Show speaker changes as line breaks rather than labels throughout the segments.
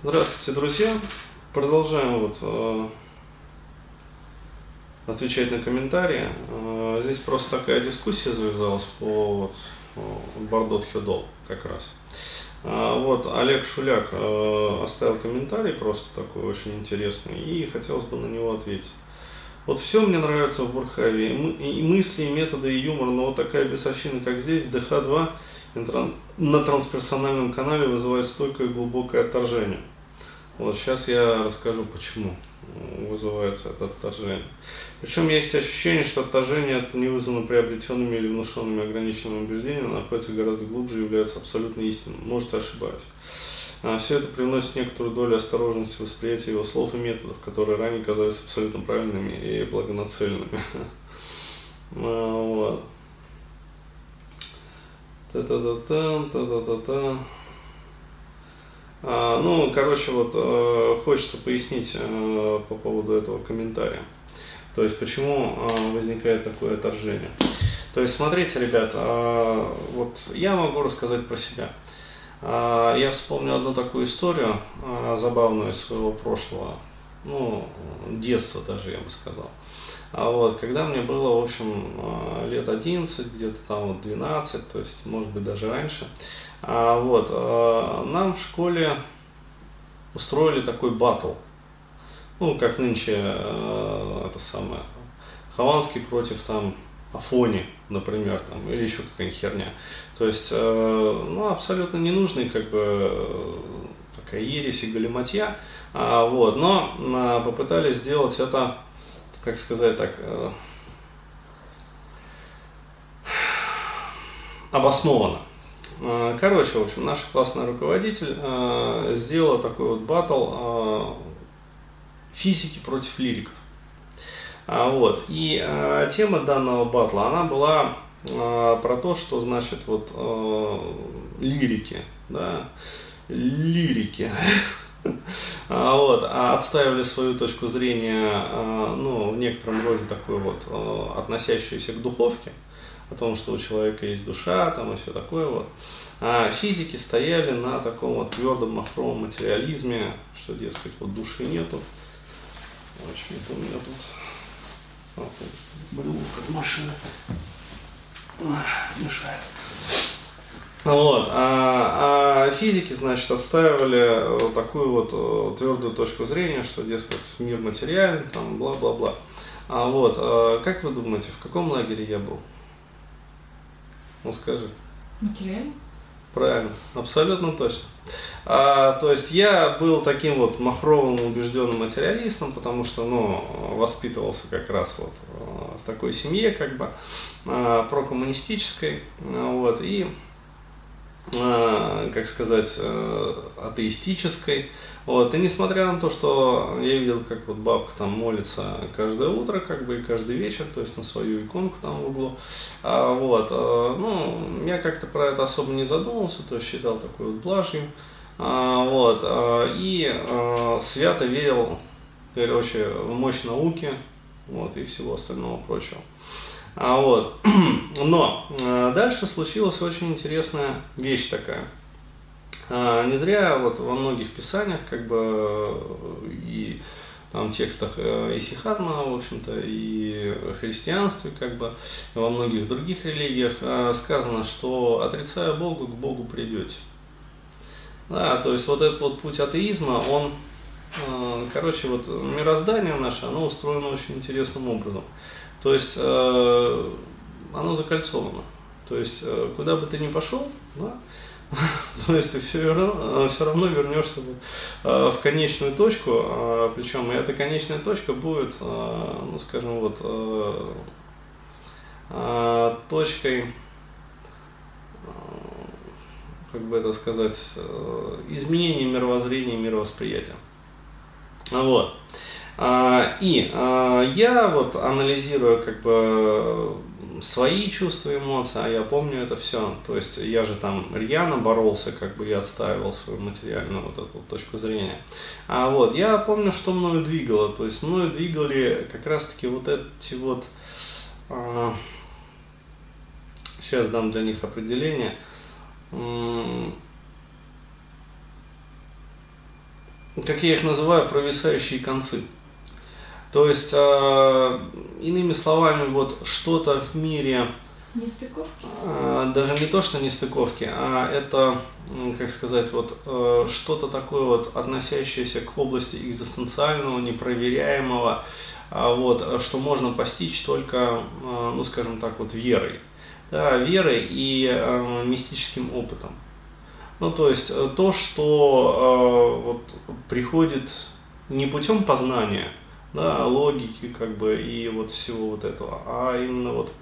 Здравствуйте, друзья. Продолжаем вот э, отвечать на комментарии. Э, здесь просто такая дискуссия завязалась по вот, Бардот Хедол как раз. Э, вот Олег Шуляк э, оставил комментарий просто такой очень интересный и хотелось бы на него ответить. Вот все мне нравится в Бурхаве, и мысли, и методы, и юмор, но вот такая бесовщина, как здесь, в ДХ-2, на трансперсональном канале вызывает стойкое глубокое отторжение. Вот сейчас я расскажу, почему вызывается это отторжение. Причем есть ощущение, что отторжение это не вызвано приобретенными или внушенными ограниченными убеждениями, находится гораздо глубже и является абсолютно истинным. Может, ошибаюсь. А все это привносит некоторую долю осторожности в восприятии его слов и методов, которые ранее казались абсолютно правильными и благонацеленными. А, вот. Та-та-та-та, та-та-та-та. А, ну, короче, вот э, хочется пояснить э, по поводу этого комментария. То есть, почему э, возникает такое отторжение. То есть, смотрите, ребят, вот я могу рассказать про себя. Я вспомнил одну такую историю, забавную из своего прошлого, ну, детства даже, я бы сказал. А вот, когда мне было, в общем, лет 11, где-то там вот 12, то есть, может быть, даже раньше, а, вот, а, нам в школе устроили такой батл. Ну, как нынче а, это самое, Хованский против там Афони, например, там, или еще какая-нибудь херня. То есть, ну, абсолютно ненужный, как бы, такая ересь и галиматья, а, вот, но а, попытались сделать это, как сказать так, обоснованно. А, короче, в общем, наш классный руководитель э, сделала такой вот батл э, физики против лириков. А, вот. И э, тема данного батла, она была э, про то, что значит вот э, лирики, да, лирики, а, вот, а отстаивали свою точку зрения, э, ну, в некотором роде такой вот, относящуюся к духовке, о том, что у человека есть душа, там и все такое вот. А физики стояли на таком вот твердом махровом материализме, что, дескать, вот души нету. Очень это у меня тут брелок от машины мешает. Вот. А, а физики, значит, отстаивали вот такую вот э, твердую точку зрения, что, дескать, мир материален, там, бла-бла-бла. А вот, а как вы думаете, в каком лагере я был? Ну скажи.
Материально?
Правильно, абсолютно точно. А, то есть я был таким вот махровым убежденным материалистом, потому что ну, воспитывался как раз вот э, в такой семье, как бы а, прокоммунистической, вот, и как сказать, э, атеистической. Вот. И несмотря на то, что я видел, как вот бабка там молится каждое утро, как бы и каждый вечер, то есть на свою иконку там в углу, а, вот, э, ну, я как-то про это особо не задумывался, то есть считал такой вот блажью, а, вот, и свято верил, короче, в мощь науки, вот, и всего остального прочего. А вот. Но э, дальше случилась очень интересная вещь такая. А, не зря вот во многих писаниях, как бы и там текстах э, исихазма, в общем-то, и христианстве, как бы, и во многих других религиях э, сказано, что отрицая Бога, к Богу придете. Да, то есть вот этот вот путь атеизма, он, короче, вот мироздание наше, оно устроено очень интересным образом. То есть э, оно закольцовано. То есть э, куда бы ты ни пошел, да, то есть ты все равно, э, все равно вернешься в конечную точку, причем эта конечная точка будет, ну скажем, вот точкой, как бы это сказать, изменения мировоззрения, мировосприятия. Вот. А, и а, я вот анализируя как бы свои чувства, эмоции, а я помню это все. То есть я же там рьяно боролся, как бы я отстаивал свою материальную вот эту вот точку зрения. А вот я помню, что мною двигало. То есть мною двигали как раз-таки вот эти вот а, сейчас дам для них определение как я их называю, провисающие концы. То есть, э, иными словами, вот что-то в мире...
Нестыковки?
Э, даже не то, что нестыковки, а это, как сказать, вот э, что-то такое вот относящееся к области экзистенциального, непроверяемого, э, вот, что можно постичь только, э, ну, скажем так, вот верой. Да, верой и э, мистическим опытом. Ну, то есть э, то, что э, вот, приходит не путем познания, да, логики, как бы, и вот всего вот этого, а именно вот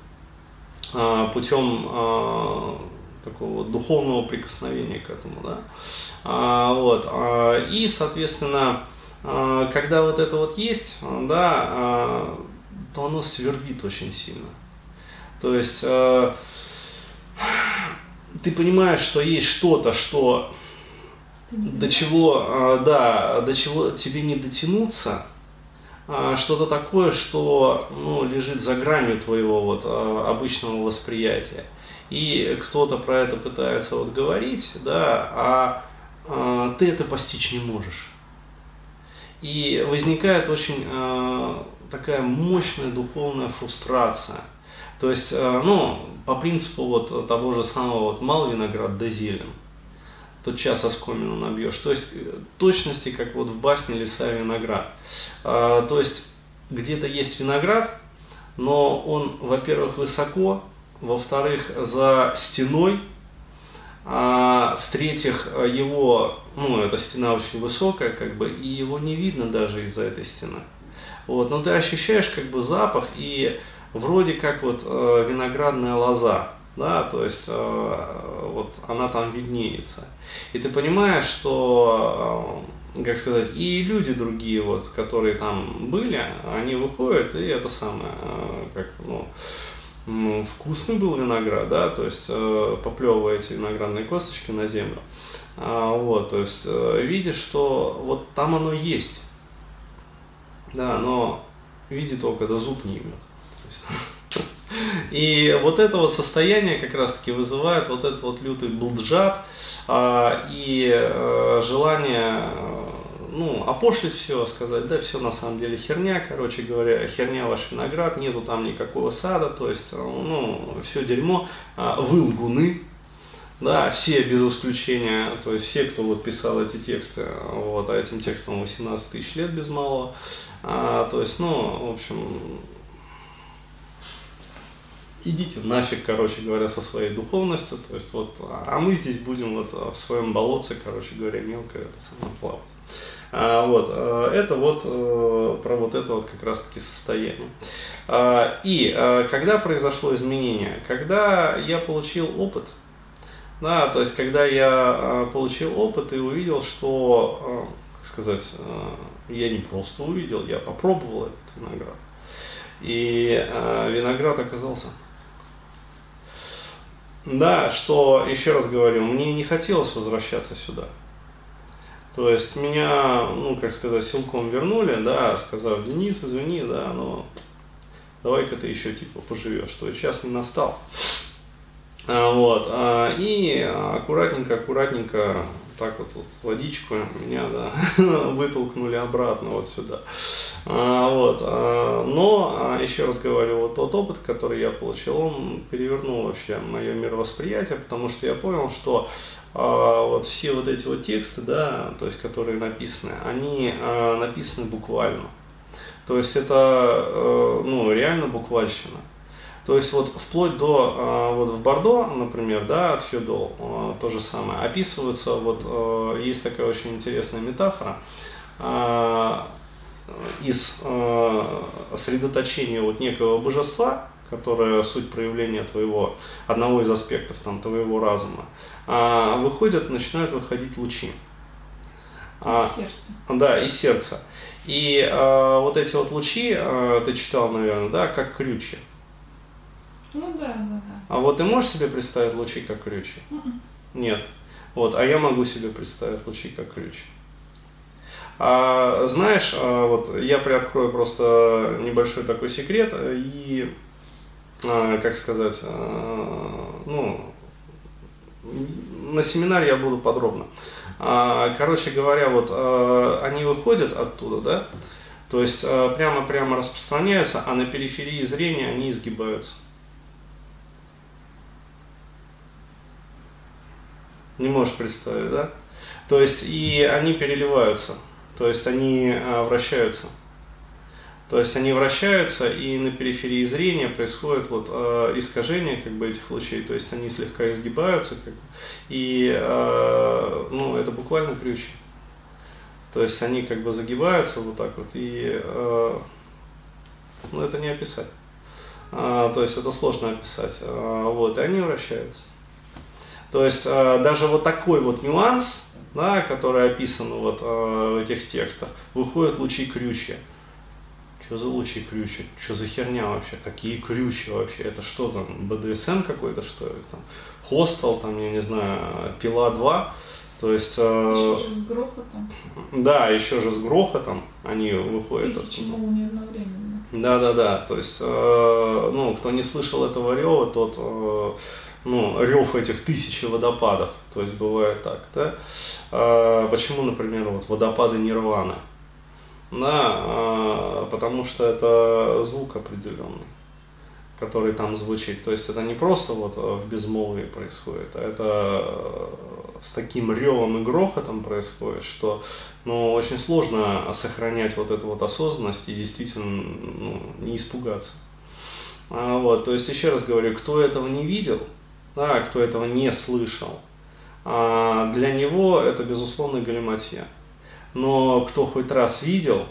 э, путем э, такого духовного прикосновения к этому, да. А, вот, а, и, соответственно, а, когда вот это вот есть, да, а, то оно свербит очень сильно. То есть а, ты понимаешь, что есть что-то, что до чего, а, да, до чего тебе не дотянуться, а, что-то такое, что ну, лежит за гранью твоего вот а, обычного восприятия. И кто-то про это пытается вот говорить, да, а, а ты это постичь не можешь. И возникает очень а, такая мощная духовная фрустрация – то есть, э, ну, по принципу вот того же самого вот мал виноград да зелен, тот час оскомину набьешь. То есть, э, точности, как вот в басне леса и виноград. А, то есть, где-то есть виноград, но он, во-первых, высоко, во-вторых, за стеной, а в-третьих, его, ну, эта стена очень высокая, как бы, и его не видно даже из-за этой стены. Вот, но ты ощущаешь как бы запах и вроде как вот э, виноградная лоза, да, то есть э, вот она там виднеется. И ты понимаешь, что, э, как сказать, и люди другие, вот, которые там были, они выходят, и это самое, э, как, ну, ну, вкусный был виноград, да, то есть э, поплевывая эти виноградные косточки на землю. А, вот, то есть э, видишь, что вот там оно есть, да, но видит только, когда зуб не имеет. И вот это вот состояние как раз-таки вызывает вот этот вот лютый блджат а, и а, желание э, ну, опошлить все, сказать, да, все на самом деле херня, короче говоря, херня ваш виноград, нету там никакого сада, то есть, э, ну, все дерьмо, а, вы лгуны, да, все без исключения, то есть все, кто вот писал эти тексты, вот, а этим текстом 18 тысяч лет без малого, а, то есть, ну, в общем, идите нафиг, короче говоря, со своей духовностью, то есть вот, а мы здесь будем вот в своем болотце, короче говоря, мелко это самое плавать. А, вот, а, это вот а, про вот это вот как раз таки состояние. А, и а, когда произошло изменение? Когда я получил опыт, да, то есть когда я а, получил опыт и увидел, что, а, как сказать, а, я не просто увидел, я попробовал этот виноград. И э, виноград оказался да, что, еще раз говорю, мне не хотелось возвращаться сюда. То есть меня, ну, как сказать, силком вернули, да, сказав, Денис, извини, да, но давай-ка ты еще типа поживешь, что час не настал. А, вот, а, и аккуратненько, аккуратненько так вот, вот водичку меня да, вытолкнули обратно вот сюда. А, вот, а, но, а, еще раз говорю, вот тот опыт, который я получил, он перевернул вообще мое мировосприятие, потому что я понял, что вот все вот эти вот тексты, да, то есть которые написаны, они написаны буквально. То есть это, а, ну, реально буквальщина. То есть вот вплоть до, вот в Бордо, например, да, от Хюдол, то же самое, описывается, вот а, есть такая очень интересная метафора, из сосредоточения вот некого божества, которое суть проявления твоего, одного из аспектов там, твоего разума, выходят, начинают выходить лучи.
Из сердца.
Да, из сердца. И а, вот эти вот лучи, а, ты читал, наверное, да, как ключи.
Ну да, да, да.
А вот ты можешь себе представить лучи как ключи?
Mm-mm.
Нет. Вот, а я могу себе представить лучи как ключи. А, знаешь, а, вот я приоткрою просто небольшой такой секрет и, а, как сказать, а, ну, на семинаре я буду подробно короче говоря, вот они выходят оттуда, да, то есть прямо-прямо распространяются, а на периферии зрения они изгибаются. Не можешь представить, да? То есть и они переливаются, то есть они а, вращаются. То есть они вращаются, и на периферии зрения происходит вот э, искажение как бы этих лучей, то есть они слегка изгибаются, как бы, и э, ну, это буквально ключ. То есть они как бы загибаются вот так вот, и э, ну, это не описать. А, то есть это сложно описать. А, вот, и они вращаются. То есть а, даже вот такой вот нюанс, да, который описан вот а, в этих текстах, выходят лучи крючья. Что за лучи крючи? Что за херня вообще? Какие крючи вообще? Это что там, БДСМ какой-то, что ли? Там, хостел, там, я не знаю, пила 2. То есть...
Еще же с грохотом.
Да, еще же с грохотом они выходят.
Тысячи молний одновременно.
Да, да, да. То есть, э, ну, кто не слышал этого рева, тот, э, ну, рев этих тысячи водопадов. То есть бывает так, да. Э, почему, например, вот водопады Нирваны? да, а, потому что это звук определенный, который там звучит. То есть это не просто вот а, в безмолвии происходит, а это а, с таким ревом и грохотом происходит, что ну, очень сложно сохранять вот эту вот осознанность и действительно ну, не испугаться. А, вот, то есть еще раз говорю, кто этого не видел, да, кто этого не слышал, а, для него это безусловно галиматья но кто хоть раз видел,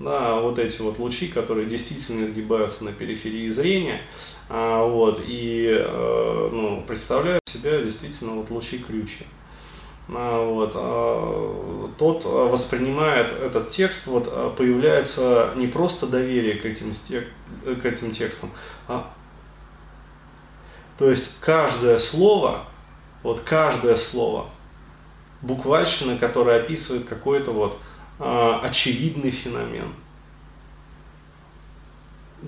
да, вот эти вот лучи, которые действительно изгибаются на периферии зрения, а, вот, и э, ну, представляют себя действительно вот лучи ключи. А, вот, а, тот воспринимает этот текст, вот, а, появляется не просто доверие к этим, к этим текстам, а то есть каждое слово, вот каждое слово буквальщина, которая описывает какой-то вот а, очевидный феномен.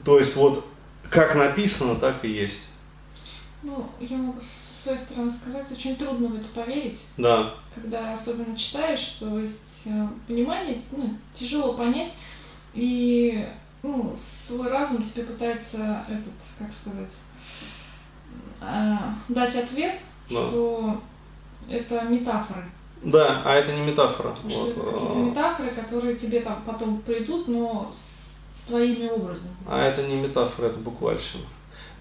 То есть вот как написано, так и есть.
Ну, я могу с своей стороны сказать, очень трудно в это поверить.
Да.
Когда особенно читаешь, то есть э, понимание, ну, тяжело понять, и ну, свой разум тебе пытается этот, как сказать, э, дать ответ, да. что это метафоры.
Да, а это не метафора.
Что вот. это какие-то метафоры, которые тебе там потом придут, но с, с твоими образами.
А это не метафора, это буквальщина.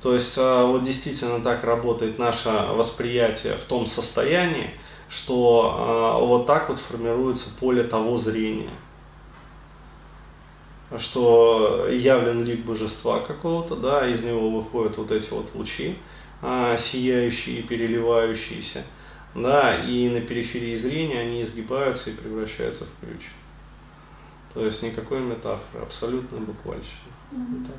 То есть а, вот действительно так работает наше восприятие в том состоянии, что а, вот так вот формируется поле того зрения что явлен лик божества какого-то, да, из него выходят вот эти вот лучи, а, сияющие и переливающиеся да, и на периферии зрения они изгибаются и превращаются в ключ. То есть никакой метафоры, абсолютно буквально. Mm-hmm. Вот так.